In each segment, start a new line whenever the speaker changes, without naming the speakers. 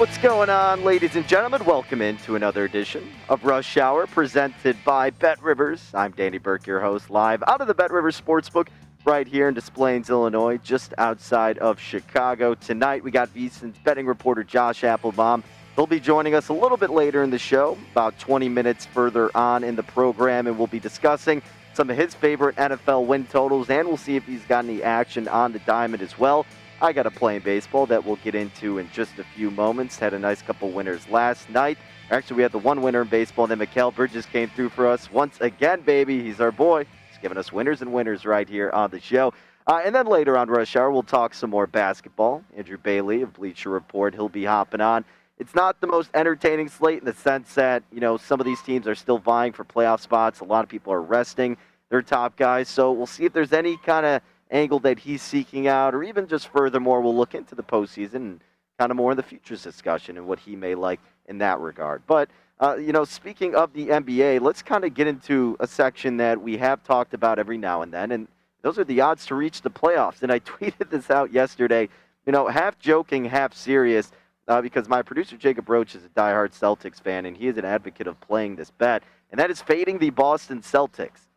What's going on, ladies and gentlemen? Welcome into another edition of Rush Hour presented by Bet Rivers. I'm Danny Burke, your host, live out of the Bet Rivers Sportsbook right here in Des Plaines, Illinois, just outside of Chicago. Tonight, we got VSiN's betting reporter Josh Appelbaum. He'll be joining us a little bit later in the show, about 20 minutes further on in the program, and we'll be discussing some of his favorite NFL win totals, and we'll see if he's got any action on the diamond as well. I got a playing baseball that we'll get into in just a few moments. Had a nice couple winners last night. Actually, we had the one winner in baseball, and then Mikal Bridges came through for us once again, baby. He's our boy. He's giving us winners and winners right here on the show. Uh, and then later on Rush Hour, we'll talk some more basketball. Andrew Bailey of Bleacher Report, he'll be hopping on. It's not the most entertaining slate in the sense that, you know, some of these teams are still vying for playoff spots. A lot of people are resting their top guys. So we'll see if there's any kind of angle that he's seeking out, or even just furthermore, we'll look into the postseason and kind of more in the futures discussion and what he may like in that regard. But uh, you know, speaking of the NBA, let's kind of get into a section that we have talked about every now and then, and those are the odds to reach the playoffs. And I tweeted this out yesterday, you know, half joking, half serious, uh, because my producer Jacob Roach is a diehard Celtics fan, and he is an advocate of playing this bet, and that is fading the Boston Celtics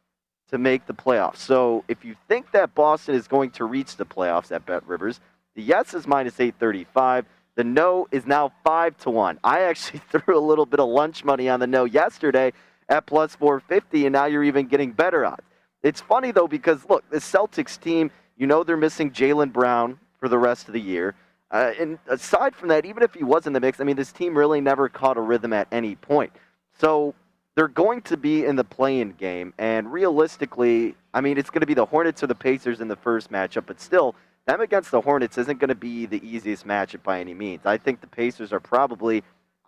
to make the playoffs. So if you think that Boston is going to reach the playoffs at Bet Rivers, the yes is minus 835. The no is now 5 to 1. I actually threw a little bit of lunch money on the no yesterday at plus 450, and now you're even getting better odds. It's funny, though, because look, the Celtics team, you know they're missing Jaylen Brown for the rest of the year. Uh, and aside from that, even if he was in the mix, I mean, this team really never caught a rhythm at any point. So they're going to be in the play-in game, and realistically, I mean, it's going to be the Hornets or the Pacers in the first matchup, but still, them against the Hornets isn't going to be the easiest matchup by any means. I think the Pacers are probably,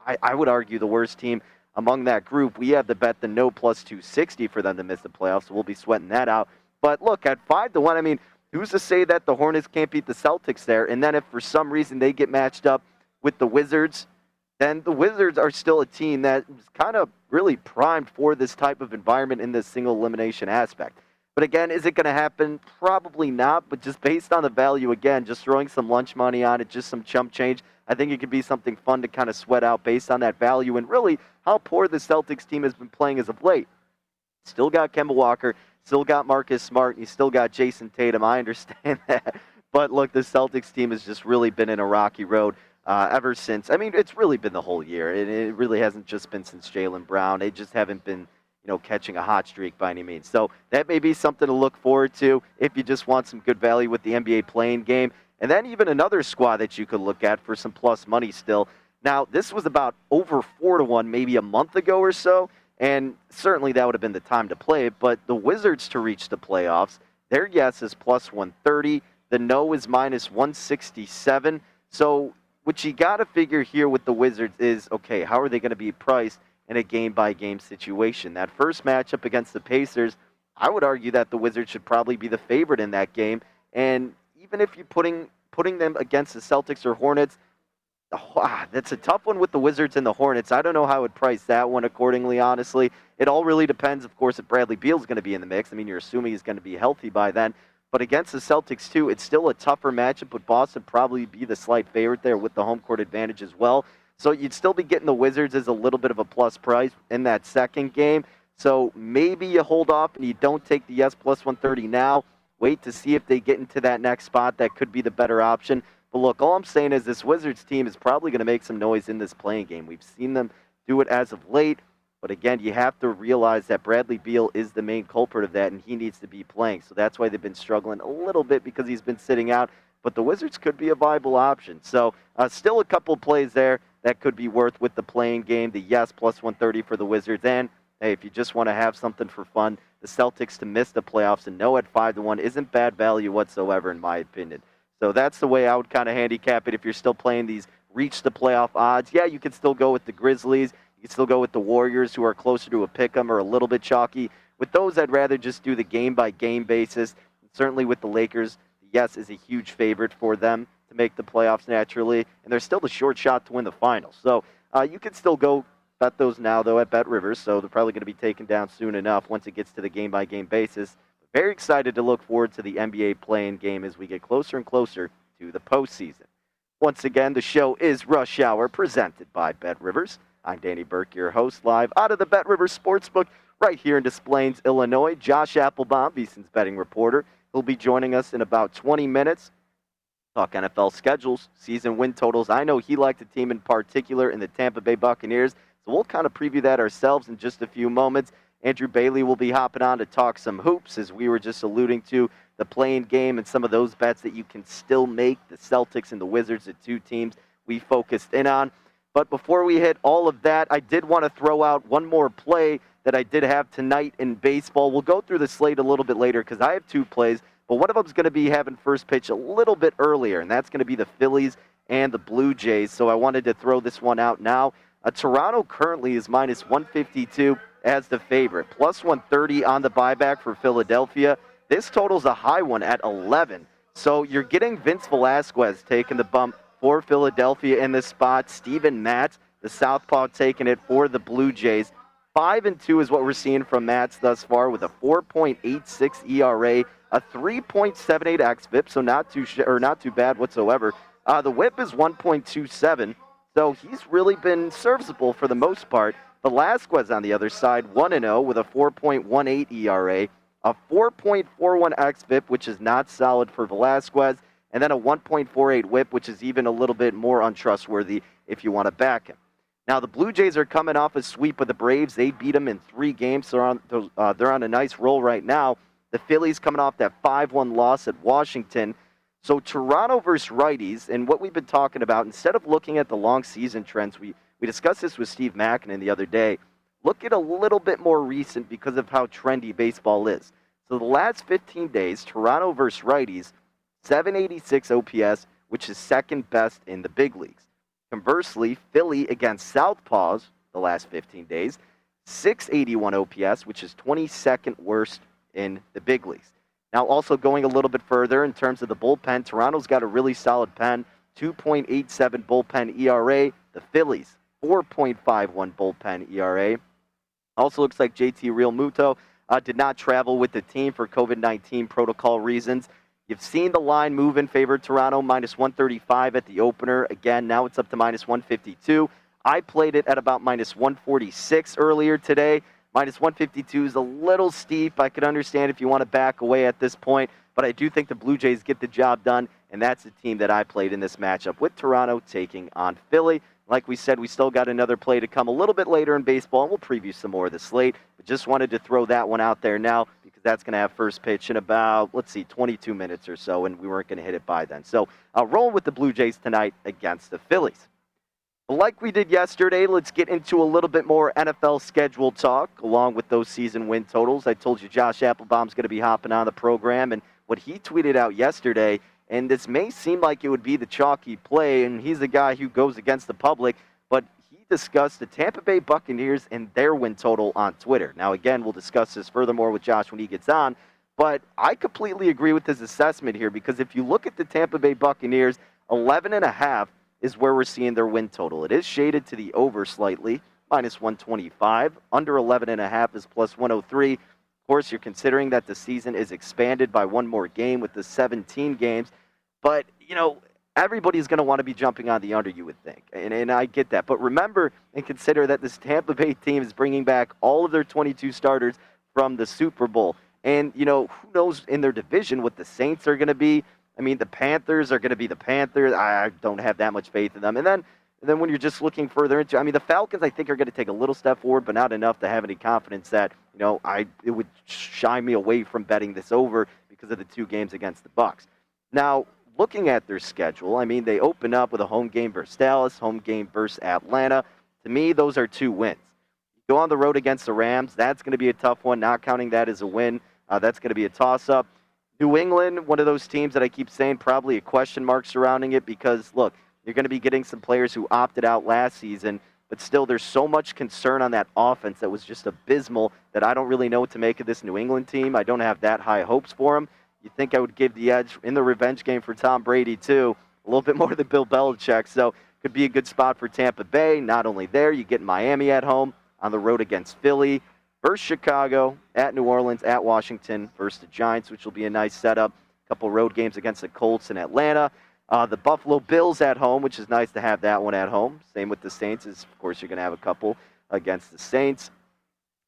I, I would argue, the worst team among that group. We have the bet the no plus 260 for them to miss the playoffs, so we'll be sweating that out. But look, at 5 to 1, I mean, who's to say that the Hornets can't beat the Celtics there? And then if for some reason they get matched up with the Wizards, then the Wizards are still a team that is kind of really primed for this type of environment in this single elimination aspect. But again, is it going to happen? Probably not. But just based on the value, again, just throwing some lunch money on it, just some chump change, I think it could be something fun to kind of sweat out based on that value and really how poor the Celtics team has been playing as of late. Still got Kemba Walker, still got Marcus Smart, and you still got Jayson Tatum. I understand that. But look, the Celtics team has just really been in a rocky road uh, ever since. I mean, it's really been the whole year. It, it really hasn't just been since Jaylen Brown. They just haven't been, you know, catching a hot streak by any means. So that may be something to look forward to if you just want some good value with the NBA play-in game. And then even another squad that you could look at for some plus money still. Now, this was about over four to one maybe a month ago or so, and certainly that would have been the time to play it. But the Wizards to reach the playoffs, their yes is plus 130. The no is minus 167. So what you got to figure here with the Wizards is okay, how are they going to be priced in a game by game situation? That first matchup against the Pacers, I would argue that the Wizards should probably be the favorite in that game. And even if you're putting putting them against the Celtics or Hornets, oh, that's a tough one with the Wizards and the Hornets. I don't know how I would price that one accordingly, honestly. It all really depends, of course, if Bradley Beal's going to be in the mix. I mean, you're assuming he's going to be healthy by then. But against the Celtics, too, it's still a tougher matchup. But Boston probably be the slight favorite there with the home court advantage as well. So you'd still be getting the Wizards as a little bit of a plus price in that second game. So maybe you hold off and you don't take the yes plus 130 now. Wait to see if they get into that next spot. That could be the better option. But look, all I'm saying is this Wizards team is probably going to make some noise in this play-in game. We've seen them do it as of late. But again, you have to realize that Bradley Beal is the main culprit of that, and he needs to be play-in. So that's why they've been struggling a little bit because he's been sitting out. But the Wizards could be a viable option. So uh, still a couple plays there that could be worth with the playing game. The yes plus 130 for the Wizards, and hey, if you just want to have something for fun, the Celtics to miss the playoffs and no at five to one isn't bad value whatsoever, in my opinion. So that's the way I would kind of handicap it. If you're still playing these reach the playoff odds, yeah, you can still go with the Grizzlies can still go with the Warriors, who are closer to a pick 'em or a little bit chalky. With those, I'd rather just do the game by game basis. certainly with the Lakers, yes is a huge favorite for them to make the playoffs naturally, and they're still the short shot to win the finals. So uh, you can still go bet those now, though, at Bet Rivers. So they're probably going to be taken down soon enough once it gets to the game by game basis. Very excited to look forward to the NBA play-in game as we get closer and closer to the postseason. Once again, the show is Rush Hour, presented by Bet Rivers. I'm Danny Burke, your host, live out of the Bet Rivers Sportsbook right here in Des Plaines, Illinois. Josh Appelbaum, VSiN's betting reporter, he'll be joining us in about 20 minutes. Talk NFL schedules, season win totals. I know he liked a team in particular in the Tampa Bay Buccaneers, so we'll kind of preview that ourselves in just a few moments. Andrew Bailey will be hopping on to talk some hoops, as we were just alluding to the play-in game and some of those bets that you can still make. The Celtics and the Wizards, the two teams we focused in on. But before we hit all of that, I did want to throw out one more play that I did have tonight in baseball. We'll go through the slate a little bit later because I have two plays, but one of them is going to be having first pitch a little bit earlier, and that's going to be the Phillies and the Blue Jays. So I wanted to throw this one out now. Uh, Toronto currently is minus 152 as the favorite, plus 130 on the buyback for Philadelphia. This total's a high one at 11. So you're getting Vince Velasquez taking the bump for Philadelphia in this spot. Steven Matz, the southpaw, taking it for the Blue Jays. Five and two is what we're seeing from Matz thus far, with a 4.86 ERA, a 3.78 xFIP, so not too sh- or not too bad whatsoever. Uh, the WHIP is 1.27, so he's really been serviceable for the most part. Velasquez on the other side, 1 0 with a 4.18 ERA, a 4.41 xFIP, which is not solid for Velasquez, and then a 1.48 whip, which is even a little bit more untrustworthy if you want to back him. Now, the Blue Jays are coming off a sweep of the Braves. They beat them in three games, they're on, uh, they're on a nice roll right now. The Phillies coming off that 5 1 loss at Washington. So, Toronto versus righties, and what we've been talking about, instead of looking at the long season trends, we, we discussed this with Steve Makinen the other day. Look at a little bit more recent because of how trendy baseball is. So, the last 15 days, Toronto versus righties, 786 OPS, which is second best in the big leagues. Conversely, Philly against Southpaws the last 15 days, 681 OPS, which is 22nd worst in the big leagues. Now, also going a little bit further in terms of the bullpen, Toronto's got a really solid pen, 2.87 bullpen ERA. The Phillies, 4.51 bullpen ERA. Also looks like JT Realmuto uh, did not travel with the team for COVID 19 protocol reasons. You've seen the line move in favor of Toronto, minus 135 at the opener. Again, now it's up to minus 152. I played it at about minus 146 earlier today. Minus 152 is a little steep. I could understand if you want to back away at this point, but I do think the Blue Jays get the job done, and that's the team that I played in this matchup with Toronto taking on Philly. Like we said, we still got another play to come a little bit later in baseball, and we'll preview some more of the slate. But just wanted to throw that one out there now that's going to have first pitch in about, let's see, 22 minutes or so, and we weren't going to hit it by then. So uh, I'll roll with the Blue Jays tonight against the Phillies. Like we did yesterday, let's get into a little bit more NFL schedule talk along with those season win totals. I told you Josh Appelbaum's going to be hopping on the program, and what he tweeted out yesterday – and this may seem like it would be the chalky play, and he's a guy who goes against the public, discussed the Tampa Bay Buccaneers and their win total on Twitter. Now, again, we'll discuss this furthermore with Josh when he gets on, but I completely agree with his assessment here because if you look at the Tampa Bay Buccaneers, 11 and a half is where we're seeing their win total. It is shaded to the over slightly, minus 125. Under 11 and a half is plus 103. Of course, you're considering that the season is expanded by one more game with the 17 games. But, you know, everybody's going to want to be jumping on the under, you would think. And, and I get that. But remember and consider that this Tampa Bay team is bringing back all of their 22 starters from the Super Bowl. And, you know, who knows in their division what the Saints are going to be. I mean, the Panthers are going to be the Panthers. I don't have that much faith in them. And then and then when you're just looking further into, I mean, the Falcons, I think, are going to take a little step forward, but not enough to have any confidence that you know I it would shy me away from betting this over because of the two games against the Bucks. Now, looking at their schedule, I mean, they open up with a home game versus Dallas, home game versus Atlanta. To me, those are two wins. go on the road against the Rams. That's going to be a tough one. Not counting that as a win, uh, that's going to be a toss-up. New England, one of those teams that I keep saying probably a question mark surrounding it because look you're going to be getting some players who opted out last season, but still, there's so much concern on that offense that was just abysmal that I don't really know what to make of this New England team. I don't have that high hopes for them. You think I would give the edge in the revenge game for Tom Brady, too, a little bit more than Bill Belichick. So, could be a good spot for Tampa Bay. Not only there, you get Miami at home, on the road against Philly, versus Chicago, at New Orleans, at Washington, versus the Giants, which will be a nice setup. A couple road games against the Colts in Atlanta. Uh, the Buffalo Bills at home, which is nice to have that one at home. Same with the Saints, is of course you're going to have a couple against the Saints.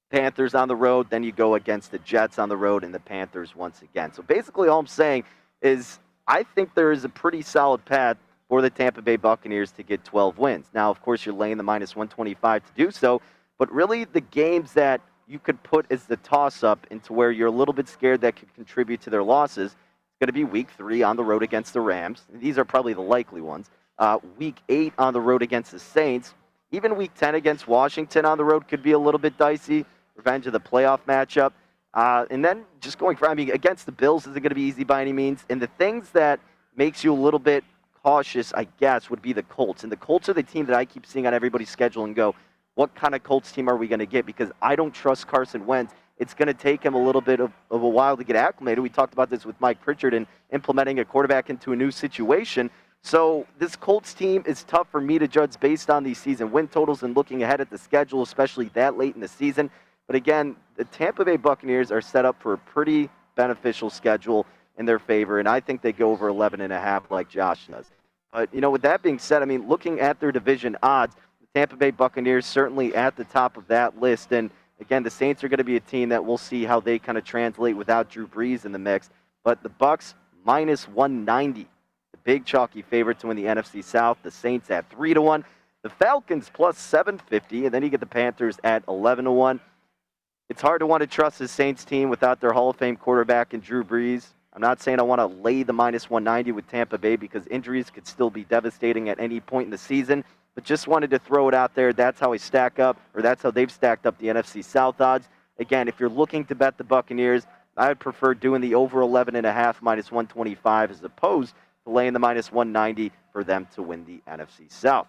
Panthers on the road, then you go against the Jets on the road and the Panthers once again. So basically, all I'm saying is I think there is a pretty solid path for the Tampa Bay Buccaneers to get 12 wins. Now, of course, you're laying the minus 125 to do so, but really the games that you could put as the toss up into where you're a little bit scared that could contribute to their losses going to be week three on the road against the Rams. These are probably the likely ones. Uh, week eight on the road against the Saints. Even week 10 against Washington on the road could be a little bit dicey. Revenge of the playoff matchup. Uh, and then just going for, I mean, against the Bills isn't going to be easy by any means. And the things that makes you a little bit cautious, I guess, would be the Colts. And the Colts are the team that I keep seeing on everybody's schedule and go, what kind of Colts team are we going to get? Because I don't trust Carson Wentz it's going to take him a little bit of, of a while to get acclimated. We talked about this with Mike Pritchard and implementing a quarterback into a new situation. So this Colts team is tough for me to judge based on these season win totals and looking ahead at the schedule, especially that late in the season. But again, the Tampa Bay Buccaneers are set up for a pretty beneficial schedule in their favor, and I think they go over 11 and a half like Josh does. But you know, with that being said, I mean, looking at their division odds, the Tampa Bay Buccaneers certainly at the top of that list, and Again, the Saints are going to be a team that we'll see how they kind of translate without Drew Brees in the mix. But the Bucks minus 190, the big chalky favorite to win the NFC South. The Saints at three to one. The Falcons plus 750, and then you get the Panthers at 11 to one. It's hard to want to trust the Saints team without their Hall of Fame quarterback and Drew Brees. I'm not saying I want to lay the minus 190 with Tampa Bay because injuries could still be devastating at any point in the season but just wanted to throw it out there. That's how we stack up, or that's how they've stacked up the NFC South odds. Again, if you're looking to bet the Buccaneers, I would prefer doing the over 11 and a half minus 125 as opposed to laying the minus 190 for them to win the NFC South.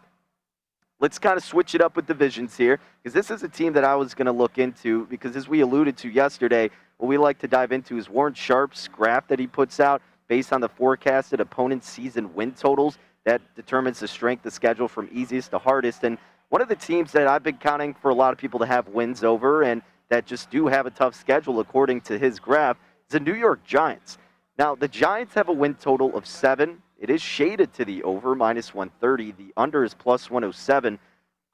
Let's kind of switch it up with divisions here because this is a team that I was going to look into because as we alluded to yesterday, what we like to dive into is Warren Sharp's graph that he puts out based on the forecasted opponent season win totals that determines the strength of schedule from easiest to hardest. And one of the teams that I've been counting for a lot of people to have wins over and that just do have a tough schedule according to his graph is the New York Giants. Now, the Giants have a win total of seven. It is shaded to the over, minus 130. The under is plus 107.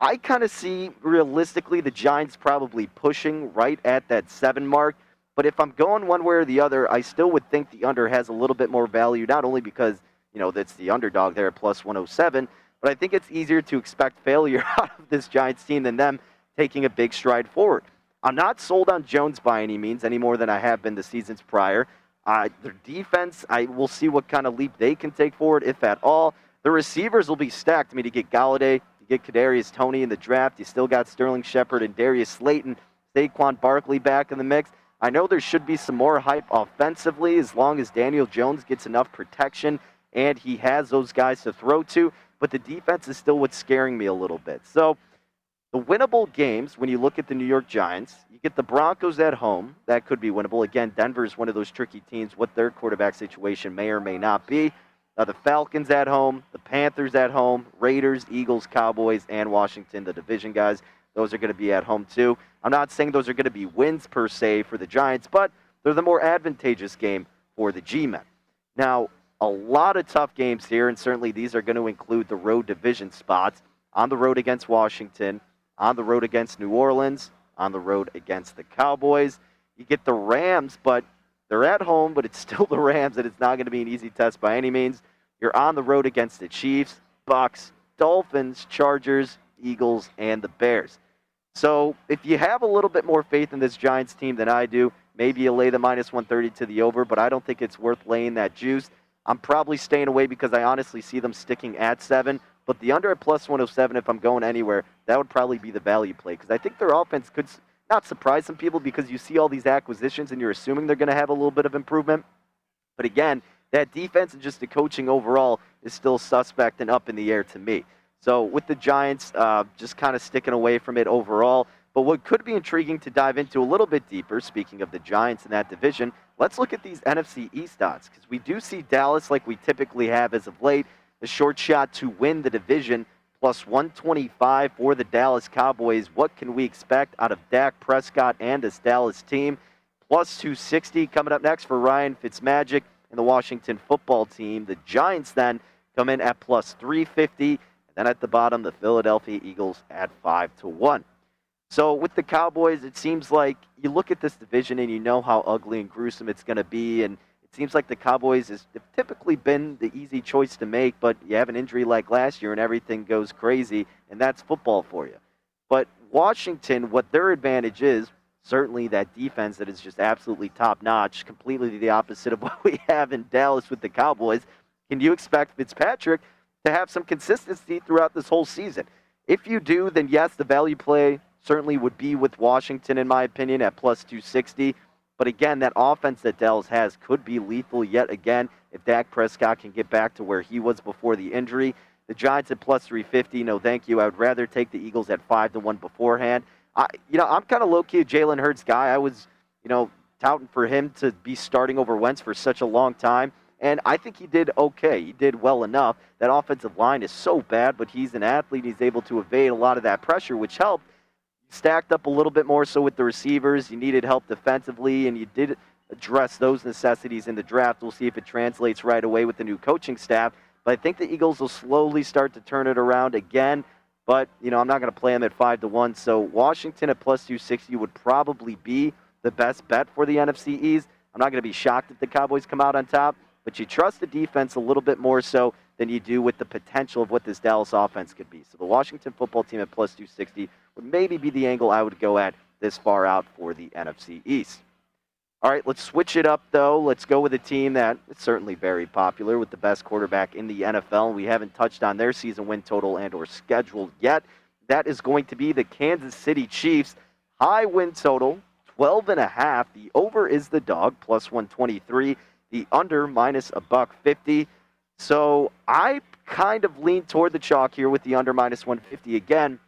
I kind of see realistically the Giants probably pushing right at that seven mark. But if I'm going one way or the other, I still would think the under has a little bit more value, not only because you know, that's the underdog there at plus 107. But I think it's easier to expect failure out of this Giants team than them taking a big stride forward. I'm not sold on Jones by any means, any more than I have been the seasons prior. Uh, their defense, I will see what kind of leap they can take forward, if at all. The receivers will be stacked. I mean, to get Golladay, you get Kadarius Toney in the draft. You still got Sterling Shepard and Darius Slayton, Saquon Barkley back in the mix. I know there should be some more hype offensively as long as Daniel Jones gets enough protection and he has those guys to throw to, but the defense is still what's scaring me a little bit. So, the winnable games, when you look at the New York Giants, you get the Broncos at home. That could be winnable. Again, Denver is one of those tricky teams. What their quarterback situation may or may not be. The Falcons at home, the Panthers at home, Raiders, Eagles, Cowboys, and Washington, the division guys. Those are going to be at home too. I'm not saying those are going to be wins per se for the Giants, but they're the more advantageous game for the G men. Now, a lot of tough games here, and certainly these are going to include the road division spots on the road against Washington, on the road against New Orleans, on the road against the Cowboys. You get the Rams, but they're at home, but it's still the Rams, and it's not going to be an easy test by any means. You're on the road against the Chiefs, Bucks, Dolphins, Chargers, Eagles, and the Bears. So if you have a little bit more faith in this Giants team than I do, maybe you lay the minus 130 to the over, but I don't think it's worth laying that juice. I'm probably staying away because I honestly see them sticking at seven. But the under at plus 107, if I'm going anywhere, that would probably be the value play because I think their offense could not surprise some people because you see all these acquisitions and you're assuming they're going to have a little bit of improvement. But again, that defense and just the coaching overall is still suspect and up in the air to me. So with the Giants, uh, just kind of sticking away from it overall. But what could be intriguing to dive into a little bit deeper, speaking of the Giants in that division, let's look at these NFC East odds because we do see Dallas like we typically have as of late, the short shot to win the division, plus 125 for the Dallas Cowboys. What can we expect out of Dak Prescott and this Dallas team? Plus 260 coming up next for Ryan Fitzmagic and the Washington football team. The Giants then come in at plus 350. And then at the bottom, the Philadelphia Eagles at 5 to 1. So with the Cowboys, it seems like you look at this division and you know how ugly and gruesome it's going to be. And seems like the Cowboys has typically been the easy choice to make, but you have an injury like last year and everything goes crazy, and that's football for you. But Washington, what their advantage is, certainly that defense that is just absolutely top notch, completely the opposite of what we have in Dallas with the Cowboys. Can you expect Fitzpatrick to have some consistency throughout this whole season? If you do, then yes, the value play certainly would be with Washington, in my opinion, at plus 260. But again, that offense that Dallas has could be lethal yet again if Dak Prescott can get back to where he was before the injury. The Giants at plus 350, no thank you. I would rather take the Eagles at 5 to 1 beforehand. I, you know, I'm kind of low key a Jalen Hurts guy. I was, you know, touting for him to be starting over Wentz for such a long time. And I think he did okay. He did well enough. That offensive line is so bad, but he's an athlete. He's able to evade a lot of that pressure, which helped. Stacked up a little bit more so with the receivers. You needed help defensively, and you did address those necessities in the draft. We'll see if it translates right away with the new coaching staff. But I think the Eagles will slowly start to turn it around again. But, you know, I'm not going to play them at 5 to 1. So Washington at plus 260 would probably be the best bet for the NFC East. I'm not going to be shocked if the Cowboys come out on top, but you trust the defense a little bit more so than you do with the potential of what this Dallas offense could be. So the Washington football team at plus 260 would maybe be the angle I would go at this far out for the NFC East. All right, let's switch it up though. Let's go with a team that is certainly very popular with the best quarterback in the NFL. We haven't touched on their season win total and or schedule yet. That is going to be the Kansas City Chiefs. High win total, 12 and a half. The over is the dog, plus 123. The under minus a buck 50. So I kind of lean toward the chalk here with the under minus 150 again.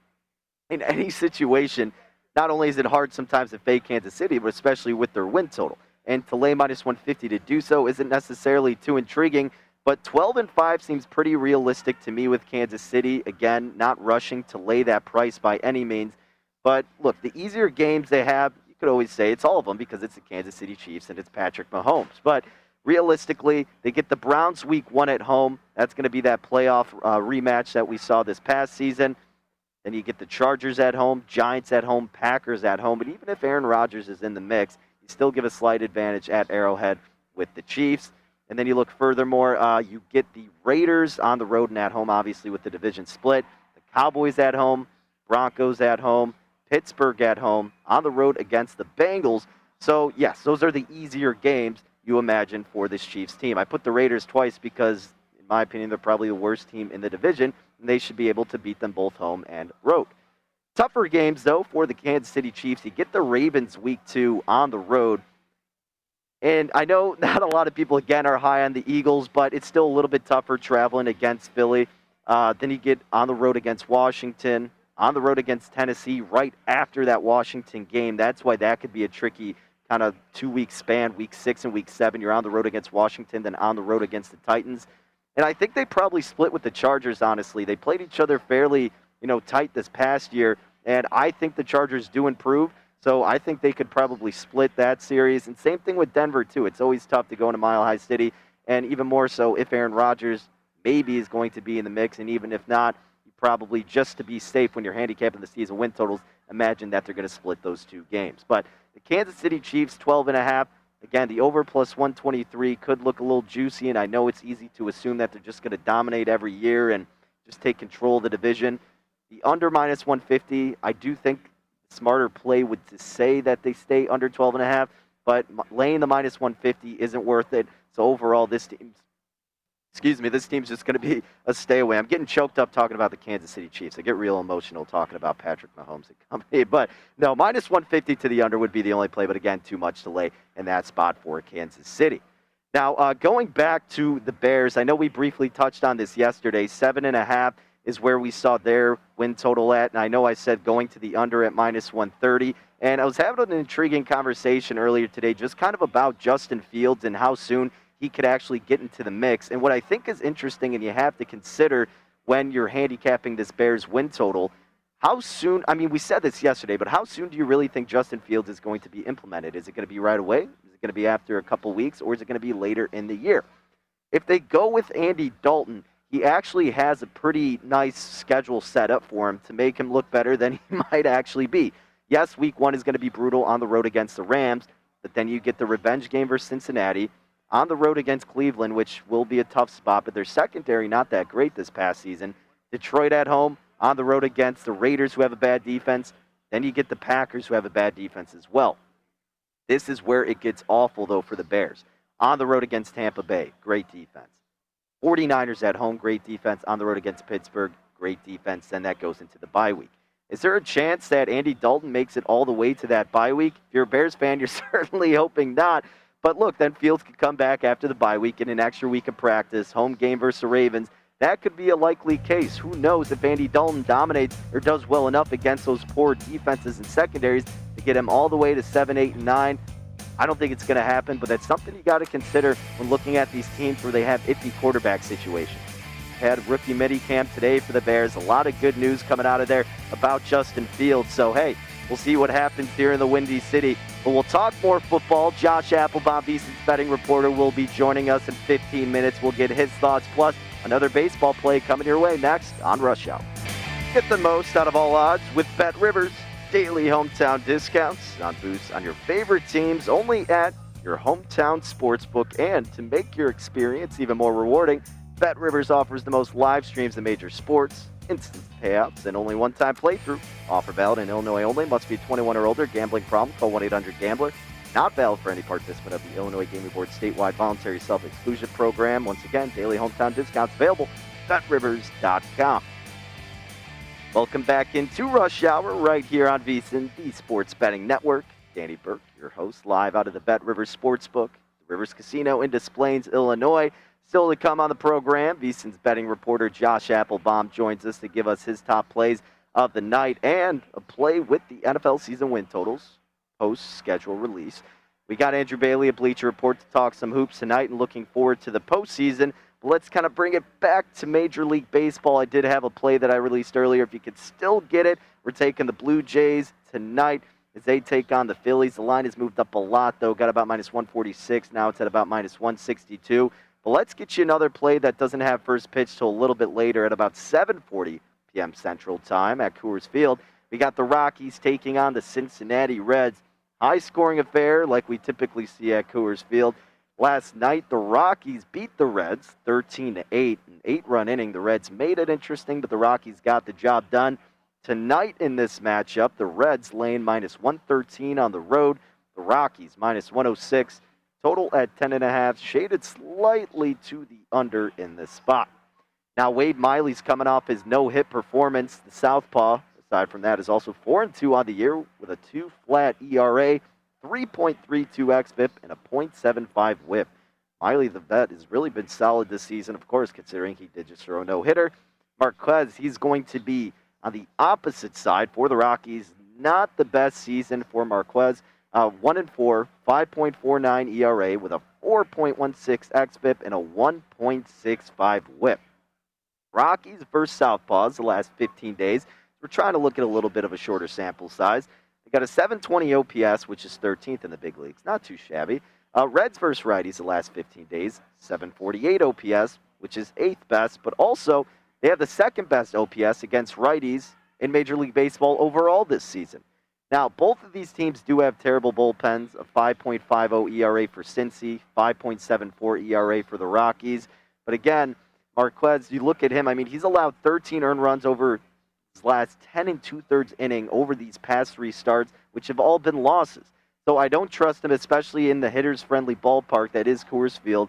In any situation, not only is it hard sometimes to fade Kansas City, but especially with their win total. And to lay minus 150 to do so isn't necessarily too intriguing. But 12 and 5 seems pretty realistic to me with Kansas City. Again, not rushing to lay that price by any means. But look, the easier games they have, you could always say it's all of them because it's the Kansas City Chiefs and it's Patrick Mahomes. But realistically, they get the Browns week one at home. That's going to be that playoff uh, rematch that we saw this past season. Then you get the Chargers at home, Giants at home, Packers at home. But even if Aaron Rodgers is in the mix, you still give a slight advantage at Arrowhead with the Chiefs. And then you look furthermore, uh, you get the Raiders on the road and at home, obviously, with the division split. The Cowboys at home, Broncos at home, Pittsburgh at home, on the road against the Bengals. So, yes, those are the easier games you imagine for this Chiefs team. I put the Raiders twice because, in my opinion, they're probably the worst team in the division they should be able to beat them both home and road. Tougher games, though, for the Kansas City Chiefs. You get the Ravens week two on the road. And I know not a lot of people, again, are high on the Eagles, but it's still a little bit tougher traveling against Philly. Uh, then you get on the road against Washington, on the road against Tennessee right after that Washington game. That's why that could be a tricky kind of two week span, week six and week seven. You're on the road against Washington, then on the road against the Titans. And I think they probably split with the Chargers, honestly. They played each other fairly, you know, tight this past year, and I think the Chargers do improve. So I think they could probably split that series. And same thing with Denver, too. It's always tough to go into Mile High City, and even more so if Aaron Rodgers maybe is going to be in the mix, and even if not, probably just to be safe when you're handicapping the season win totals, imagine that they're going to split those two games. But the Kansas City Chiefs, 12 and a half, Again, the over plus 123 could look a little juicy, and I know it's easy to assume that they're just going to dominate every year and just take control of the division. The under minus 150, I do think smarter play would to say that they stay under 12 and a half, but laying the minus 150 isn't worth it. So overall, this team's excuse me, this team's just going to be a stay away. I'm getting choked up talking about the Kansas City Chiefs. I get real emotional talking about Patrick Mahomes and company. But no, minus 150 to the under would be the only play. But again, too much to lay in that spot for Kansas City. Now, uh, going back to the Bears, I know we briefly touched on this yesterday. Seven and a half is where we saw their win total at. And I know I said going to the under at minus 130. And I was having an intriguing conversation earlier today, just kind of about Justin Fields and how soon he could actually get into the mix. And what I think is interesting, and you have to consider when you're handicapping this Bears win total, how soon, I mean, we said this yesterday, but how soon do you really think Justin Fields is going to be implemented? Is it going to be right away? Is it going to be after a couple weeks? Or is it going to be later in the year? If they go with Andy Dalton, he actually has a pretty nice schedule set up for him to make him look better than he might actually be. Yes, week one is going to be brutal on the road against the Rams, but then you get the revenge game versus Cincinnati, on the road against Cleveland, which will be a tough spot, but their secondary not that great this past season. Detroit at home, on the road against the Raiders, who have a bad defense. Then you get the Packers, who have a bad defense as well. This is where it gets awful, though, for the Bears. On the road against Tampa Bay, great defense. 49ers at home, great defense. On the road against Pittsburgh, great defense. Then that goes into the bye week. Is there a chance that Andy Dalton makes it all the way to that bye week? If you're a Bears fan, you're certainly hoping not. But look, then Fields could come back after the bye week in an extra week of practice, home game versus the Ravens. That could be a likely case. Who knows if Andy Dalton dominates or does well enough against those poor defenses and secondaries to get him all the way to 7, 8, and 9. I don't think it's going to happen, but that's something you got to consider when looking at these teams where they have iffy quarterback situations. Had rookie mini camp today for the Bears. A lot of good news coming out of there about Justin Fields. So, hey, we'll see what happens here in the Windy City. But we'll talk more football. Josh Appelbaum, VSiN's betting reporter, will be joining us in 15 minutes. We'll get his thoughts. Plus, Another baseball play coming your way next on Rush Hour. Get the most out of all odds with Bet Rivers. Daily hometown discounts on boosts on your favorite teams only at your hometown sportsbook. And to make your experience even more rewarding, Bet Rivers offers the most live streams in major sports, instant payouts, and only one time playthrough. Offer valid in Illinois only. Must be 21 or older. Gambling problem? Call 1 800 Gambler. Not valid for any participant of the Illinois Gaming Board statewide voluntary self-exclusion program. Once again, daily hometown discounts available at betrivers.com. Welcome back into Rush Hour right here on VSiN, the Sports Betting Network. Danny Burke, your host, live out of the Bet Rivers Sportsbook, the Rivers Casino in Des Plaines, Illinois. Still to come on the program, VSiN's betting reporter Josh Applebaum joins us to give us his top plays of the night and a play with the NFL season win totals post schedule release. We got Andrew Bailey at Bleacher Report to talk some hoops tonight and looking forward to the postseason. But let's kind of bring it back to Major League Baseball. I did have a play that I released earlier. If you could still get it, we're taking the Blue Jays tonight as they take on the Phillies. The line has moved up a lot, though. Got about minus 146. Now it's at about minus 162. But let's get you another play that doesn't have first pitch till a little bit later at about 7:40 p.m. Central Time at Coors Field. We got the Rockies taking on the Cincinnati Reds. High scoring affair like we typically see at Coors Field. Last night, the Rockies beat the Reds 13 to 8, an eight run inning. The Reds made it interesting, but the Rockies got the job done. Tonight in this matchup, the Reds lane minus 113 on the road, the Rockies minus 106. Total at 10.5, shaded slightly to the under in this spot. Now, Wade Miley's coming off his no hit performance. The Southpaw Aside from that, is also 4 and 2 on the year with a 2 flat ERA, 3.32 xFIP, and a .75 WHIP. Miley, the vet, has really been solid this season, of course, considering he did just throw a no hitter. Marquez, he's going to be on the opposite side for the Rockies. Not the best season for Marquez. Uh, 1 and 4, 5.49 ERA with a 4.16 xFIP and a 1.65 WHIP. Rockies versus Southpaws the last 15 days. We're trying to look at a little bit of a shorter sample size. They got a 720 OPS, which is 13th in the big leagues. Not too shabby. Uh, Reds versus righties the last 15 days, 748 OPS, which is eighth best, but also they have the second best OPS against righties in Major League Baseball overall this season. Now, both of these teams do have terrible bullpens, a 5.50 ERA for Cincy, 5.74 ERA for the Rockies. But again, Marquez, you look at him, I mean, he's allowed 13 earned runs over his last 10 and two thirds inning over these past three starts, which have all been losses. So I don't trust him, especially in the hitters friendly ballpark that is Coors Field.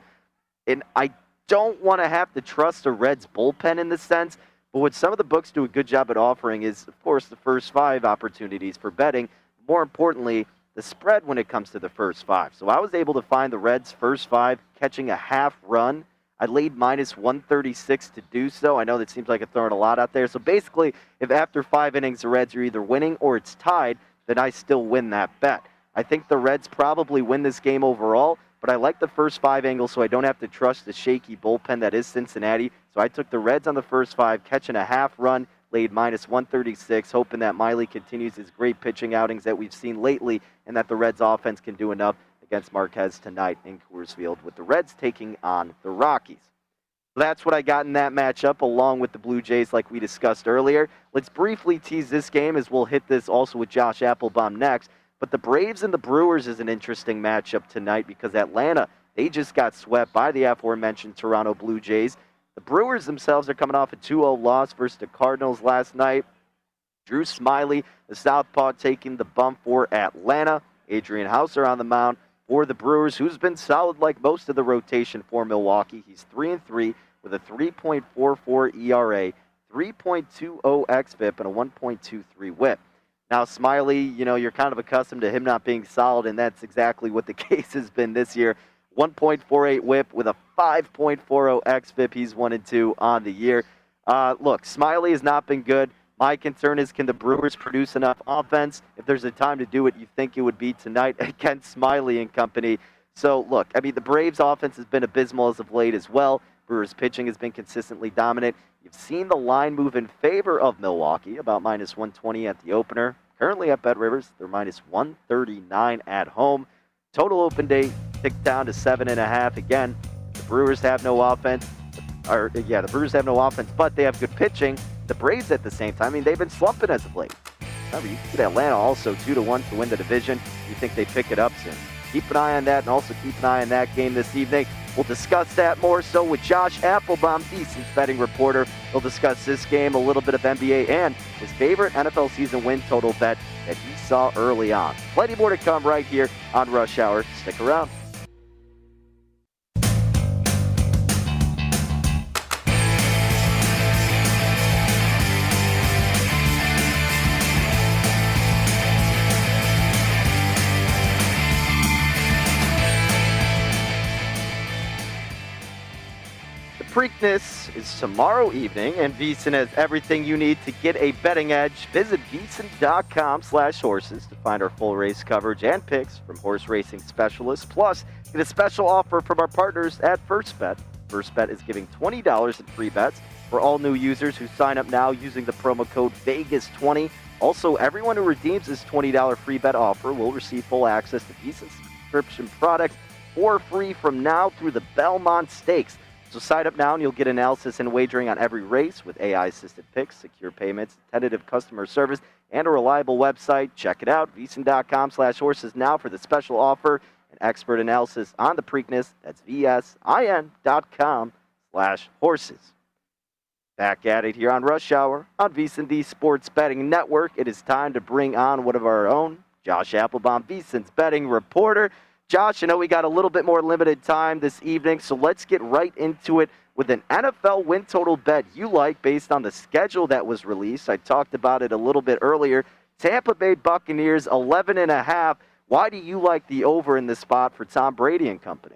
And I don't want to have to trust the Reds bullpen in the sense. But what some of the books do a good job at offering is, of course, the first five opportunities for betting. More importantly, the spread when it comes to the first five. So I was able to find the Reds' first five catching a half run I laid minus 136 to do so. I know that seems like I'm throwing a lot out there. So basically, if after five innings the Reds are either winning or it's tied, then I still win that bet. I think the Reds probably win this game overall, but I like the first five angle so I don't have to trust the shaky bullpen that is Cincinnati. So I took the Reds on the first five, catching a half run, laid minus 136, hoping that Miley continues his great pitching outings that we've seen lately and that the Reds offense can do enough against Marquez tonight in Coors Field with the Reds taking on the Rockies. That's what I got in that matchup, along with the Blue Jays, like we discussed earlier. Let's briefly tease this game as we'll hit this also with Josh Appelbaum next. But the Braves and the Brewers is an interesting matchup tonight because Atlanta, they just got swept by the aforementioned Toronto Blue Jays. The Brewers themselves are coming off a 2 0 loss versus the Cardinals last night. Drew Smyly, the Southpaw, taking the bump for Atlanta. Adrian Houser on the mound for the Brewers, who's been solid like most of the rotation for Milwaukee. He's 3 and 3 with a 3.44 ERA, 3.20 xFIP, and a 1.23 WHIP. Now, Smyly, you know, you're kind of accustomed to him not being solid, and that's exactly what the case has been this year. 1.48 whip with a 5.40 xFIP. He's 1 and 2 on the year. Uh, look, Smyly has not been good. My concern is can the Brewers produce enough offense? If there's a time to do it, you think it would be tonight against Smyly and company. So, look, I mean, the Braves' offense has been abysmal as of late as well. Brewers' pitching has been consistently dominant. You've seen the line move in favor of Milwaukee, about minus 120 at the opener. Currently at Bet Rivers, they're minus 139 at home. Total open day ticked down to seven and a half. Again, the Brewers have no offense. Or yeah, the Brewers have no offense, but they have good pitching. The Braves at the same time, I mean, they've been slumping as of late. Remember, you get Atlanta also two to one to win the division. You think they pick it up soon? Keep an eye on that, and also keep an eye on that game this evening. We'll discuss that more so with Josh Appelbaum, VSiN's betting reporter. He'll discuss this game, a little bit of NBA, and his favorite NFL season win total bet that he saw early on. Plenty more to come right here on Rush Hour. Stick around. Preakness is tomorrow evening, and VSiN has everything you need to get a betting edge. Visit VSiN.com slash horses to find our full race coverage and picks from horse racing specialists. Plus, get a special offer from our partners at First Bet. First Bet is giving $20 in free bets for all new users who sign up now using the promo code VEGAS20. Also, everyone who redeems this $20 free bet offer will receive full access to VSiN subscription products for free from now through the Belmont Stakes. So sign up now and you'll get analysis and wagering on every race with AI-assisted picks, secure payments, tentative customer service, and a reliable website. Check it out, vsin.com slash horses now for the special offer and expert analysis on the Preakness. That's vsin.com slash horses. Back at it here on Rush Hour on VSiN, the Sports Betting Network. It is time to bring on one of our own, Josh Appelbaum, VSiN's betting reporter. Josh, I know we got a little bit more limited time this evening, so let's get right into it with an NFL win total bet you like based on the schedule that was released. I talked about it a little bit earlier. Tampa Bay Buccaneers 11 and a half. Why do you like the over in this spot for Tom Brady and company?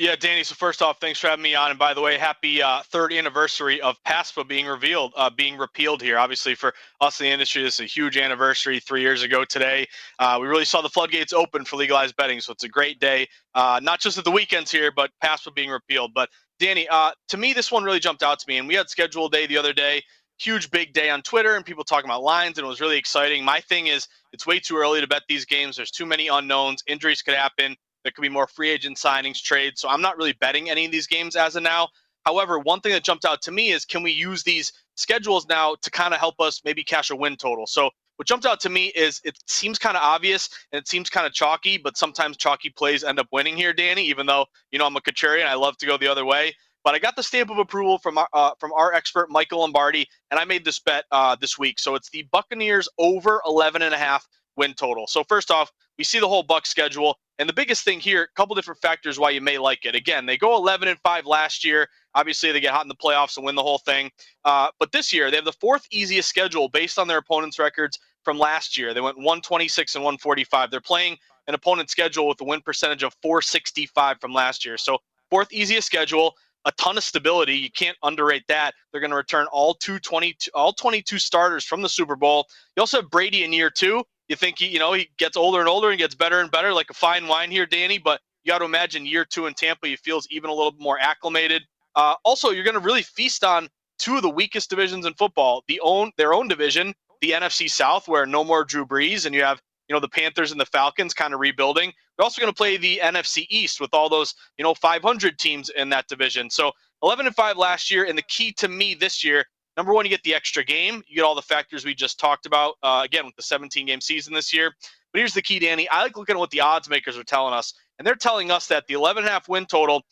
Yeah, Danny. So first off, thanks for having me on. And by the way, happy uh, third anniversary of PASPA being revealed, uh, being repealed here. Obviously, for us in the industry, this is a huge anniversary. Three years ago today, uh, we really saw the floodgates open for legalized betting. So it's a great day, uh, not just at the weekends here, but PASPA being repealed. But Danny, uh, to me, this one really jumped out to me. And we had schedule day the other day, huge big day on Twitter, and people talking about lines, and it was really exciting. My thing is, it's way too early to bet these games. There's too many unknowns. Injuries could happen. There could be more free agent signings, trades. So I'm not really betting any of these games as of now. However, one thing that jumped out to me is can we use these schedules now to kind of help us maybe cash a win total? So what jumped out to me is it seems kind of obvious and it seems kind of chalky, but sometimes chalky plays end up winning here, Danny. Even though you know I'm a contrarian, I love to go the other way. But I got the stamp of approval from our, uh, from our expert Michael Lombardi, and I made this bet uh, this week. So it's the Buccaneers over 11 and a half win total. So first off, we see the whole Buck schedule. And the biggest thing here, a couple different factors why you may like it. Again, they go 11 and 5 last year. Obviously, they get hot in the playoffs and win the whole thing. Uh, but this year, they have the fourth easiest schedule based on their opponents' records from last year. They went 126 and 145. They're playing an opponent schedule with a win percentage of 465 from last year. So, fourth easiest schedule, a ton of stability. You can't underrate that. They're going to return all 222, all 22 starters from the Super Bowl. You also have Brady in year two. You think he, you know, he gets older and older and gets better and better, like a fine wine here, Danny. But you got to imagine year two in Tampa, he feels even a little more acclimated. Uh, also, you're going to really feast on two of the weakest divisions in football: the own their own division, the NFC South, where no more Drew Brees, and you have you know, the Panthers and the Falcons kind of rebuilding. They're also going to play the NFC East with all those, you know, 500 teams in that division. So 11 and 5 last year. And the key to me this year, number one, you get the extra game. You get all the factors we just talked about, uh, again, with the 17 game season this year. But here's the key, Danny. I like looking at what the odds makers are telling us. And they're telling us that the 11 and a half win total,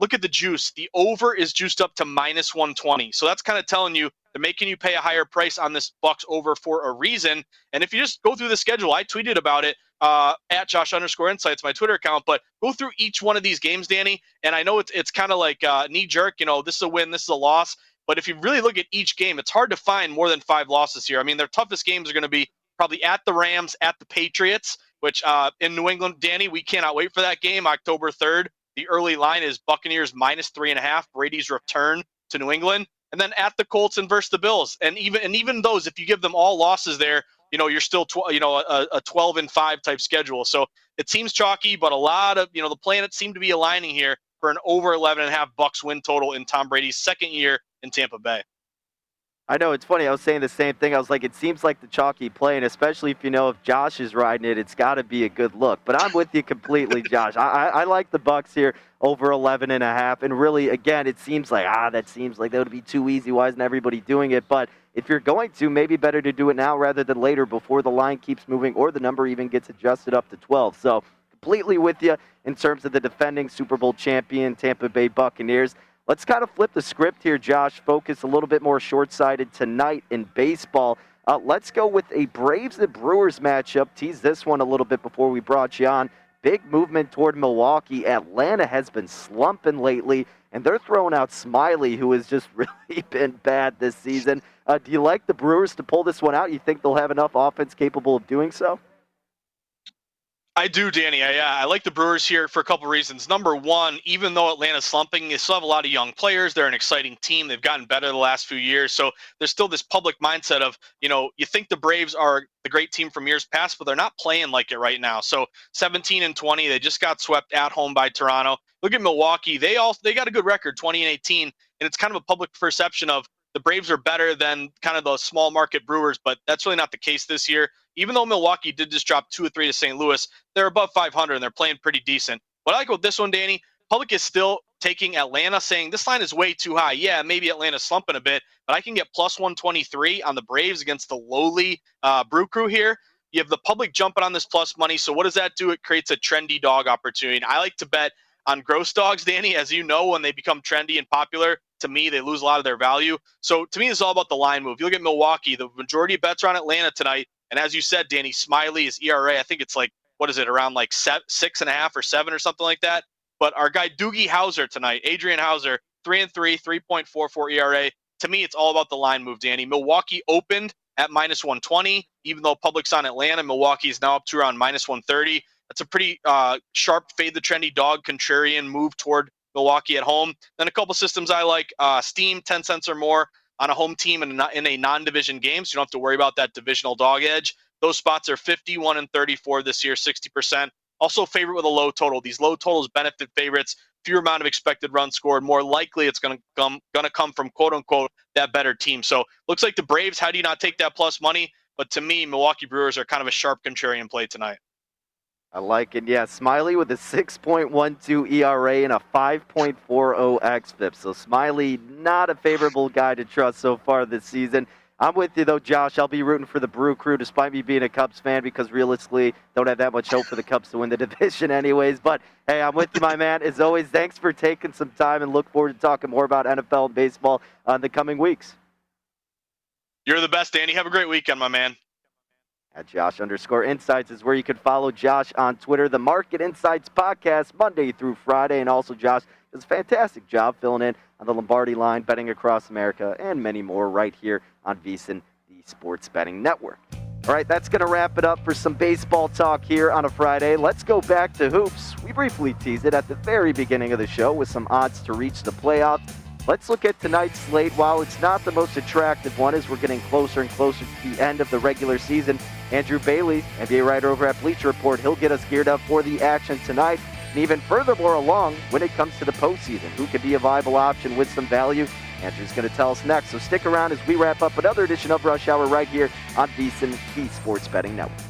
look at the juice. The over is juiced up to minus 120. So that's kind of telling you they're making you pay a higher price on this Bucks over for a reason. And if you just go through the schedule, I tweeted about it uh, at Josh underscore Insights, my Twitter account. But go through each one of these games, Danny. And I know it's it's kind of like uh, knee jerk. You know, this is a win, this is a loss. But if you really look at each game, it's hard to find more than five losses here. I mean, their toughest games are going to be probably at the Rams, at the Patriots, which uh, in New England, Danny, we cannot wait for that game, October 3rd. The early line is Buccaneers minus three and a half. Brady's return to New England, and then at the Colts and versus the Bills. And even and even those, if you give them all losses there, you know you're still tw- you know a, a 12 and five type schedule. So it seems chalky, but a lot of you know the planets seem to be aligning here for an over 11 and a half bucks win total in Tom Brady's second year in Tampa Bay.
I know it's funny. I was saying the same thing. I was like, it seems like the chalky play, and especially if you know if Josh is riding it, it's got to be a good look. But I'm with you completely, Josh. I, I, like the Bucks here over 11 and a half, and really, again, it seems like ah, that seems like that would be too easy. Why isn't everybody doing it? But if you're going to, maybe better to do it now rather than later, before the line keeps moving or the number even gets adjusted up to 12. So completely with you in terms of the defending Super Bowl champion Tampa Bay Buccaneers. Let's kind of flip the script here, Josh. Focus a little bit more short sighted tonight in baseball. Uh, let's go with a Braves and Brewers matchup. Tease this one a little bit before we brought you on. Big movement toward Milwaukee. Atlanta has been slumping lately, and they're throwing out Smyly, who has just really been bad this season. Uh, do you like the Brewers to pull this one out? You think they'll have enough offense capable of doing so?
I do, Danny. I, yeah, I like the Brewers here for a couple reasons. Number one, even though Atlanta's slumping, they still have a lot of young players. They're an exciting team. They've gotten better the last few years. So there's still this public mindset of, you know, you think the Braves are the great team from years past, but they're not playing like it right now. So 17 and 20, they just got swept at home by Toronto. Look at Milwaukee. They all they got a good record, 20 and 18, and it's kind of a public perception of the Braves are better than kind of the small market Brewers, but that's really not the case this year. Even though Milwaukee did just drop two or three to St. Louis, they're above 500 and they're playing pretty decent. What I like with this one, Danny, public is still taking Atlanta, saying this line is way too high. Yeah, maybe Atlanta's slumping a bit, but I can get plus 123 on the Braves against the lowly uh, Brew Crew here. You have the public jumping on this plus money. So what does that do? It creates a trendy dog opportunity. I like to bet on gross dogs, Danny. As you know, when they become trendy and popular, to me, they lose a lot of their value. So to me, it's all about the line move. You look at Milwaukee, the majority of bets are on Atlanta tonight. And as you said, Danny Smyly is ERA. I think it's like, what is it, around like six and a half or seven or something like that. But our guy Doogie Houser tonight, Adrian Houser, three and three, 3.44 ERA. To me, it's all about the line move, Danny. Milwaukee opened at minus 120, even though public's on Atlanta. Milwaukee is now up to around minus 130. That's a pretty uh, sharp fade the trendy dog contrarian move toward Milwaukee at home. Then a couple systems I like uh, Steam, 10 cents or more on a home team in a, in a non division game. So you don't have to worry about that divisional dog edge. Those spots are 51 and 34 this year, 60%. Also, favorite with a low total. These low totals benefit favorites. Fewer amount of expected runs scored. More likely, it's going to come going to come from quote unquote that better team. So looks like the Braves. How do you not take that plus money? But to me, Milwaukee Brewers are kind of a sharp contrarian play tonight.
I like it. Yeah, Smyly with a 6.12 ERA and a 5.40 xFIP. So Smyly, not a favorable guy to trust so far this season. I'm with you though, Josh. I'll be rooting for the Brew Crew, despite me being a Cubs fan, because realistically, don't have that much hope for the Cubs to win the division, anyways. But hey, I'm with you, my man. As always, thanks for taking some time, and look forward to talking more about NFL and baseball uh, in the coming weeks.
You're the best, Danny. Have a great weekend, my man.
At Josh underscore Insights is where you can follow Josh on Twitter. The Market Insights podcast Monday through Friday, and also Josh does a fantastic job filling in on the Lombardi line, betting across America, and many more right here on VSiN, the Sports Betting Network. All right, that's going to wrap it up for some baseball talk here on a Friday. Let's go back to hoops. We briefly teased it at the very beginning of the show with some odds to reach the playoffs. Let's look at tonight's slate. While it's not the most attractive one, as we're getting closer and closer to the end of the regular season, Andrew Bailey, NBA writer over at Bleacher Report, he'll get us geared up for the action tonight. And even furthermore along when it comes to the postseason, who could be a viable option with some value? Andrew's going to tell us next. So stick around as we wrap up another edition of Rush Hour right here on VSiN, the Sports Betting Network.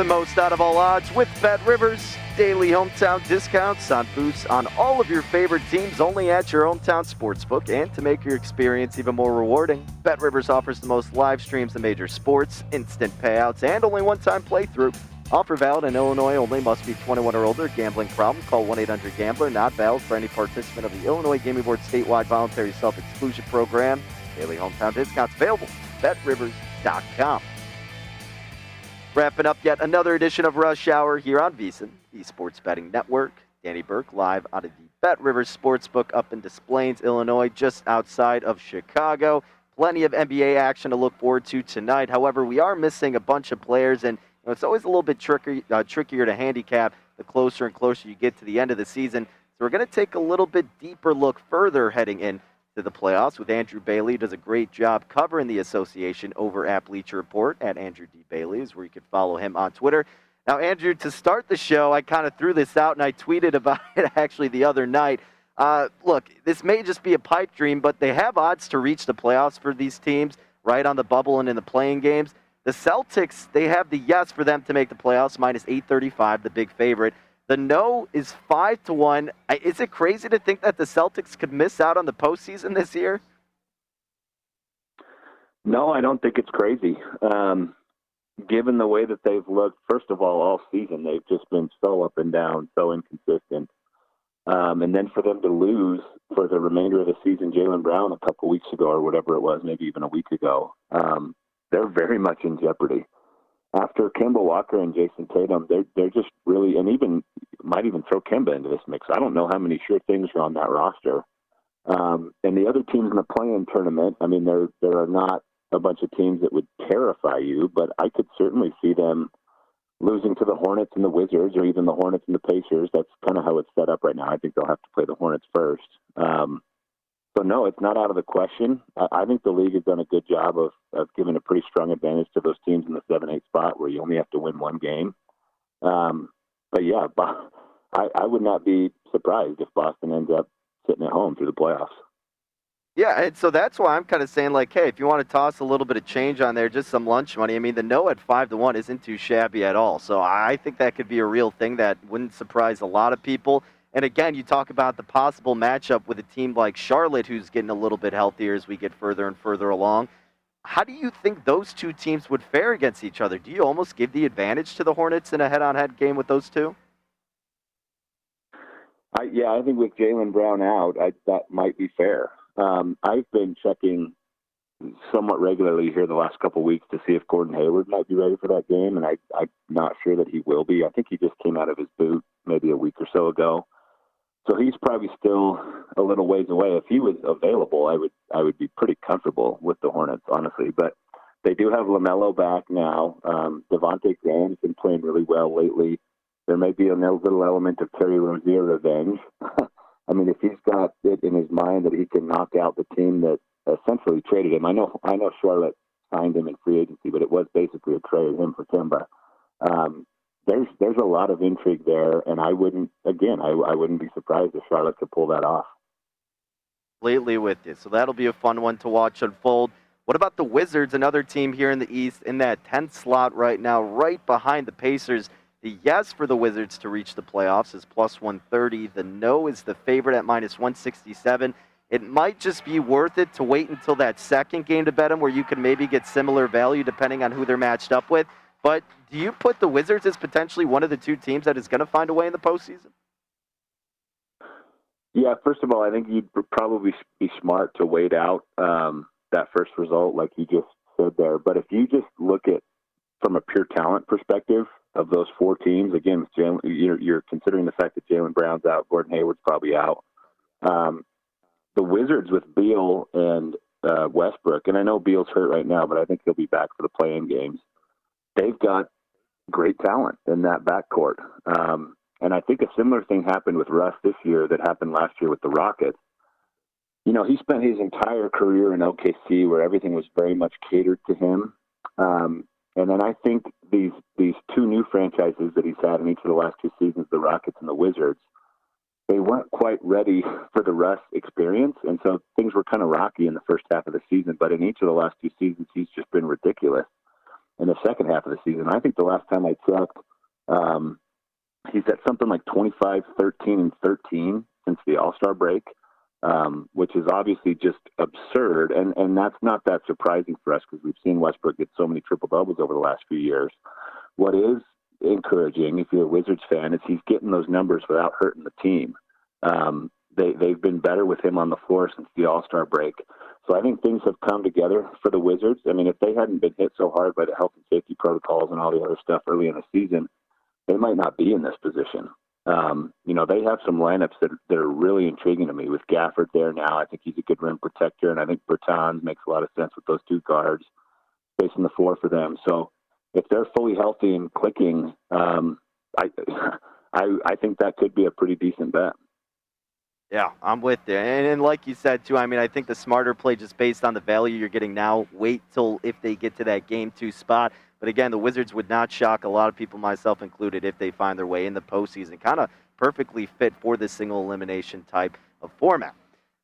The most out of all odds with Bet Rivers. Daily hometown discounts on boosts on all of your favorite teams only at your hometown sportsbook. And to make your experience even more rewarding, Bet Rivers offers the most live streams of major sports, instant payouts, and only one time playthrough. Offer valid in Illinois only. Must be 21 or older. Gambling problem? Call 1-800-GAMBLER. Not valid for any participant of the Illinois Gaming Board statewide voluntary self-exclusion program. Daily hometown discounts available. BetRivers.com. Wrapping up yet another edition of Rush Hour here on VSiN, the Sports Betting Network. Danny Burke live out of the Bet Rivers Sportsbook up in Des Plaines, Illinois, just outside of Chicago. Plenty of NBA action to look forward to tonight. However, we are missing a bunch of players, and you know, it's always a little bit tricky, uh, trickier to handicap the closer and closer you get to the end of the season. So we're going to take a little bit deeper look further heading in to the playoffs with Andrew Bailey. Does a great job covering the association over at Bleacher Report at Andrew D. Bailey is where you can follow him on Twitter. Now, Andrew, to start the show, I kind of threw this out and I tweeted about it actually the other night. Uh, look, this may just be a pipe dream, but they have odds to reach the playoffs for these teams right on the bubble and in the play-in games. The Celtics, they have the yes for them to make the playoffs, minus 835, the big favorite. The no is five to one. Is it crazy to think that the Celtics could miss out on the postseason this year?
No, I don't think it's crazy. Um, given the way that they've looked, first of all, all season, they've just been so up and down, so inconsistent. Um, and then for them to lose for the remainder of the season, Jaylen Brown a couple weeks ago or whatever it was, maybe even a week ago, um, they're very much in jeopardy after Kemba Walker and Jayson Tatum, they're they're just really and even might even throw Kemba into this mix. I don't know how many sure things are on that roster. Um, and the other teams in the play-in tournament, I mean, there there are not a bunch of teams that would terrify you, but I could certainly see them losing to the Hornets and the Wizards, or even the Hornets and the Pacers. That's kind of how it's set up right now. I think they'll have to play the Hornets first. Um, so no, it's not out of the question. I, I think the league has done a good job of, of giving a pretty strong advantage to those teams in the seven eight spot where you only have to win one game. Um, but yeah, I, I would not be surprised if Boston ends up sitting at home through the playoffs.
Yeah, and so that's why I'm kind of saying like, hey, if you want to toss a little bit of change on there, just some lunch money. I mean, the no at five to one isn't too shabby at all. So I think that could be a real thing that wouldn't surprise a lot of people. And again, you talk about the possible matchup with a team like Charlotte, who's getting a little bit healthier as we get further and further along. How do you think those two teams would fare against each other? Do you almost give the advantage to the Hornets in a head on head game with those two?
I, yeah, I think with Jaylen Brown out, I, that might be fair. Um, I've been checking somewhat regularly here the last couple of weeks to see if Gordon Hayward might be ready for that game, and I, I'm not sure that he will be. I think he just came out of his boot maybe a week or so ago. So he's probably still a little ways away. If he was available, I would I would be pretty comfortable with the Hornets, honestly. But they do have LaMelo back now. Um, Devonte Graham's been playing really well lately. There may be a little element of Terry Rozier revenge. I mean, if he's got it in his mind that he can knock out the team that essentially traded him, I know I know Charlotte signed him in free agency, but it was basically a trade him for Kemba. Um, there's there's a lot of intrigue there, and I wouldn't again I, I wouldn't be surprised if Charlotte could pull that off.
Lately with you, so that'll be a fun one to watch unfold. What about the Wizards, another team here in the East in that 10th slot right now, right behind the Pacers? The yes for the Wizards to reach the playoffs is plus 130. The no is the favorite at minus 167. It might just be worth it to wait until that second game to bet them where you can maybe get similar value depending on who they're matched up with. But do you put the Wizards as potentially one of the two teams that is going to find a way in the postseason?
Yeah, first of all, I think you'd probably be smart to wait out um, that first result, like you just said there. But if you just look at from a pure talent perspective of those four teams, again, you're, considering the fact that Jaylen Brown's out, Gordon Hayward's probably out. Um, the Wizards with Beal and uh, Westbrook, and I know Beal's hurt right now, but I think he'll be back for the play-in games they've got great talent in that backcourt. Um, and I think a similar thing happened with Russ this year that happened last year with the Rockets. You know, he spent his entire career in OKC where everything was very much catered to him. Um, and then I think these these two new franchises that he's had in each of the last two seasons, the Rockets and the Wizards, they weren't quite ready for the Russ experience, and so things were kind of rocky in the first half of the season. But in each of the last two seasons, he's just been ridiculous. In the second half of the season. I think the last time I checked, um, he's at something like 25, 13, and 13 since the All Star break, um, which is obviously just absurd. And, and that's not that surprising for us because we've seen Westbrook get so many triple doubles over the last few years. What is encouraging, if you're a Wizards fan, is he's getting those numbers without hurting the team. Um, they, they've been better with him on the floor since the All Star break. So I think things have come together for the Wizards. I mean, if they hadn't been hit so hard by the health and safety protocols and all the other stuff early in the season, they might not be in this position. Um, you know, they have some lineups that, that are really intriguing to me with Gafford there now. I think he's a good rim protector, and I think Bertans makes a lot of sense with those two guards facing the floor for them. So if they're fully healthy and clicking, um, I, I, I think that could be a pretty decent bet.
Yeah, I'm with you. And, and, like you said, too, I mean, I think the smarter play just based on the value you're getting now, wait till if they get to that game two spot. But again, the Wizards would not shock a lot of people, myself included, if they find their way in the postseason. Kind of perfectly fit for this single elimination type of format.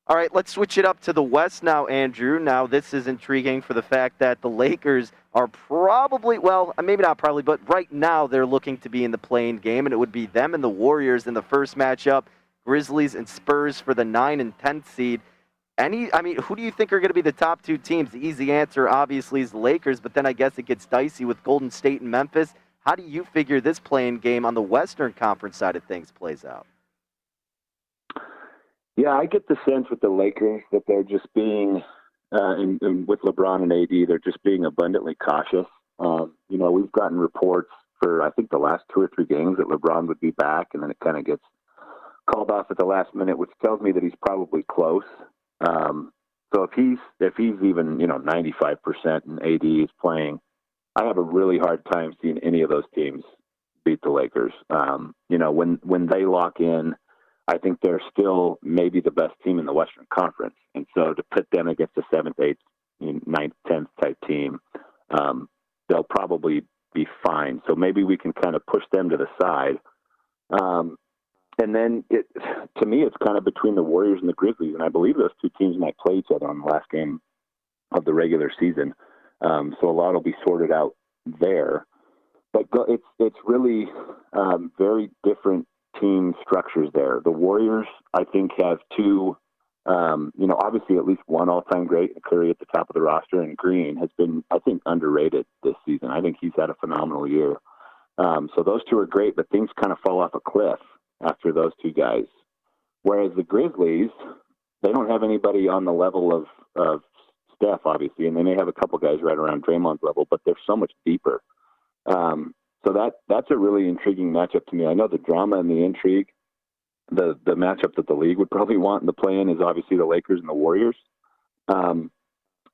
All right, let's switch it up to the West now, Andrew. Now, this is intriguing for the fact that the Lakers are probably, well, maybe not probably, but right now they're looking to be in the play-in game, and it would be them and the Warriors in the first matchup. Grizzlies and Spurs for the 9 and 10th seed. Any, I mean, who do you think are going to be the top two teams? The easy answer, obviously, is the Lakers, but then I guess it gets dicey with Golden State and Memphis. How do you figure this play-in game on the Western Conference side of things plays out?
Yeah, I get the sense with the Lakers that they're just being, uh, and, and with LeBron and AD, they're just being abundantly cautious. Um, you know, we've gotten reports for I think the last two or three games that LeBron would be back, and then it kind of gets called off at the last minute, which tells me that he's probably close. Um, so if he's if he's even you know 95% and AD is playing, I have a really hard time seeing any of those teams beat the Lakers. Um, you know when when they lock in, I think they're still maybe the best team in the Western Conference, and so to put them against a seventh, eighth, ninth, tenth type team, um, they'll probably be fine. So maybe we can kind of push them to the side. Um, and then it to me it's kind of between the Warriors and the Grizzlies, and I believe those two teams might play each other on the last game of the regular season. Um, so a lot will be sorted out there, but it's it's really um, very different team structures there. The Warriors, I think, have two. Um, you know, obviously, at least one all-time great, Curry at the top of the roster, and Green has been, I think, underrated this season. I think he's had a phenomenal year. Um, so those two are great, but things kind of fall off a cliff after those two guys. Whereas the Grizzlies, they don't have anybody on the level of, of Steph, obviously, and they may have a couple guys right around Draymond's level, but they're so much deeper. Um, so that that's a really intriguing matchup to me. I know the drama and the intrigue, the the matchup that the league would probably want in the play-in is obviously the Lakers and the Warriors. Um,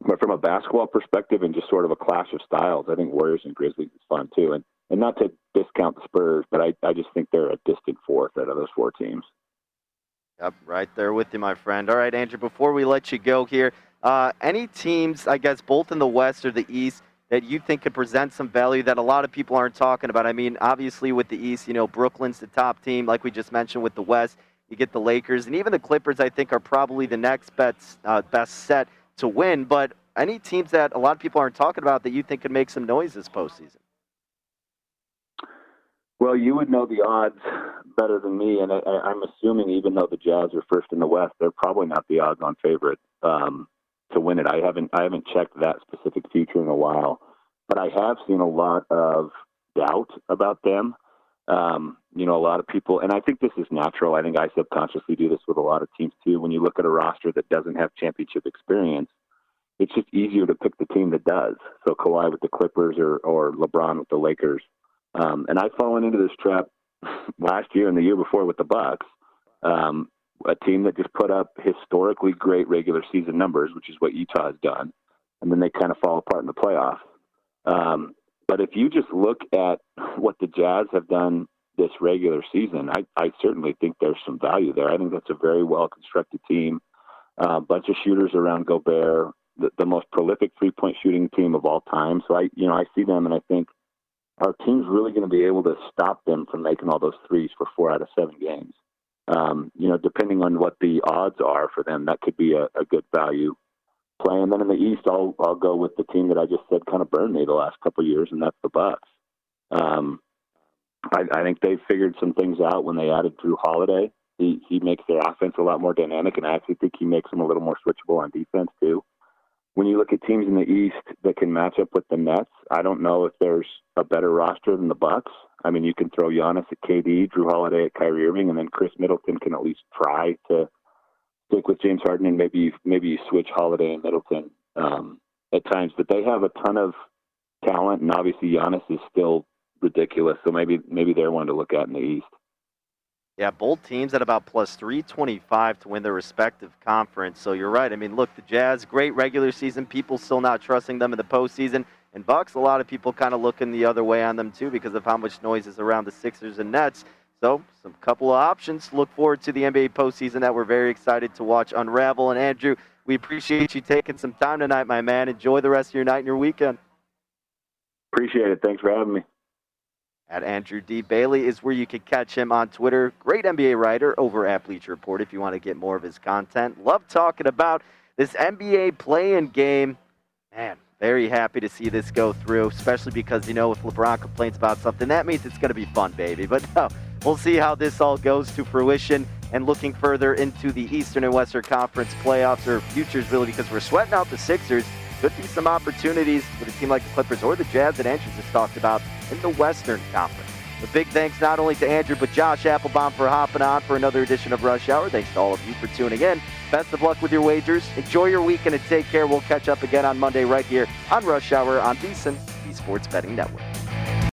but from a basketball perspective and just sort of a clash of styles, I think Warriors and Grizzlies is fun too. And and not to discount the Spurs, but I, I just think they're a distant fourth out of those four teams.
Yep, right there with you, my friend. All right, Andrew, before we let you go here, uh, any teams, I guess, both in the West or the East, that you think could present some value that a lot of people aren't talking about? I mean, obviously, with the East, you know, Brooklyn's the top team, like we just mentioned with the West. You get the Lakers, and even the Clippers, I think, are probably the next best, uh, best set to win. But any teams that a lot of people aren't talking about that you think could make some noise this postseason?
Well, you would know the odds better than me, and I, am assuming even though the Jazz are first in the West, they're probably not the odds-on favorite um, to win it. I haven't I haven't checked that specific future in a while, but I have seen a lot of doubt about them. Um, you know, a lot of people, and I think this is natural. I think I subconsciously do this with a lot of teams too. When you look at a roster that doesn't have championship experience, it's just easier to pick the team that does. So Kawhi with the Clippers or or LeBron with the Lakers um, and I've fallen into this trap last year and the year before with the Bucks, um, a team that just put up historically great regular season numbers, which is what Utah has done, and then they kind of fall apart in the playoffs. Um, but if you just look at what the Jazz have done this regular season, I, I certainly think there's some value there. I think that's a very well constructed team. A uh, bunch of shooters around Gobert, the, the most prolific three point shooting team of all time. So I, you know, I see them and I think our team's really going to be able to stop them from making all those threes for four out of seven games. Um, you know, depending on what the odds are for them, that could be a, a good value play. And then in the East, I'll I'll go with the team that I just said kind of burned me the last couple of years, and that's the Bucks. Um, I, I think they figured some things out when they added Jrue Holiday. He he makes their offense a lot more dynamic, and I actually think he makes them a little more switchable on defense too. When you look at teams in the East that can match up with the Nets, I don't know if there's a better roster than the Bucks. I mean, you can throw Giannis at KD, Jrue Holiday at Kyrie Irving, and then Khris Middleton can at least try to stick with James Harden, and maybe maybe you switch Holiday and Middleton um, at times. But they have a ton of talent, and obviously Giannis is still ridiculous. So maybe maybe they're one to look at in the East.
Yeah, both teams at about plus 325 to win their respective conference. So you're right. I mean, look, the Jazz, great regular season. People still not trusting them in the postseason. And Bucks, a lot of people kind of looking the other way on them too because of how much noise is around the Sixers and Nets. So, some couple of options. Look forward to the NBA postseason that we're very excited to watch unravel. And Andrew, we appreciate you taking some time tonight, my man. Enjoy the rest of your night and your weekend.
Appreciate it. Thanks for having me.
At Andrew D. Bailey is where you can catch him on Twitter. Great NBA writer over at Bleacher Report if you want to get more of his content. Love talking about this NBA play-in game. Man, very happy to see this go through, especially because, you know, if LeBron complains about something, that means it's going to be fun, baby. But no, we'll see how this all goes to fruition and looking further into the Eastern and Western Conference playoffs or futures, really, because we're sweating out the Sixers. Could be some opportunities with a team like the Clippers or the Jazz that Andrew just talked about in the Western Conference. A big thanks not only to Andrew, but Josh Appelbaum for hopping on for another edition of Rush Hour. Thanks to all of you for tuning in. Best of luck with your wagers. Enjoy your weekend and take care. We'll catch up again on Monday right here on Rush Hour on VSiN, the Sports Betting Network.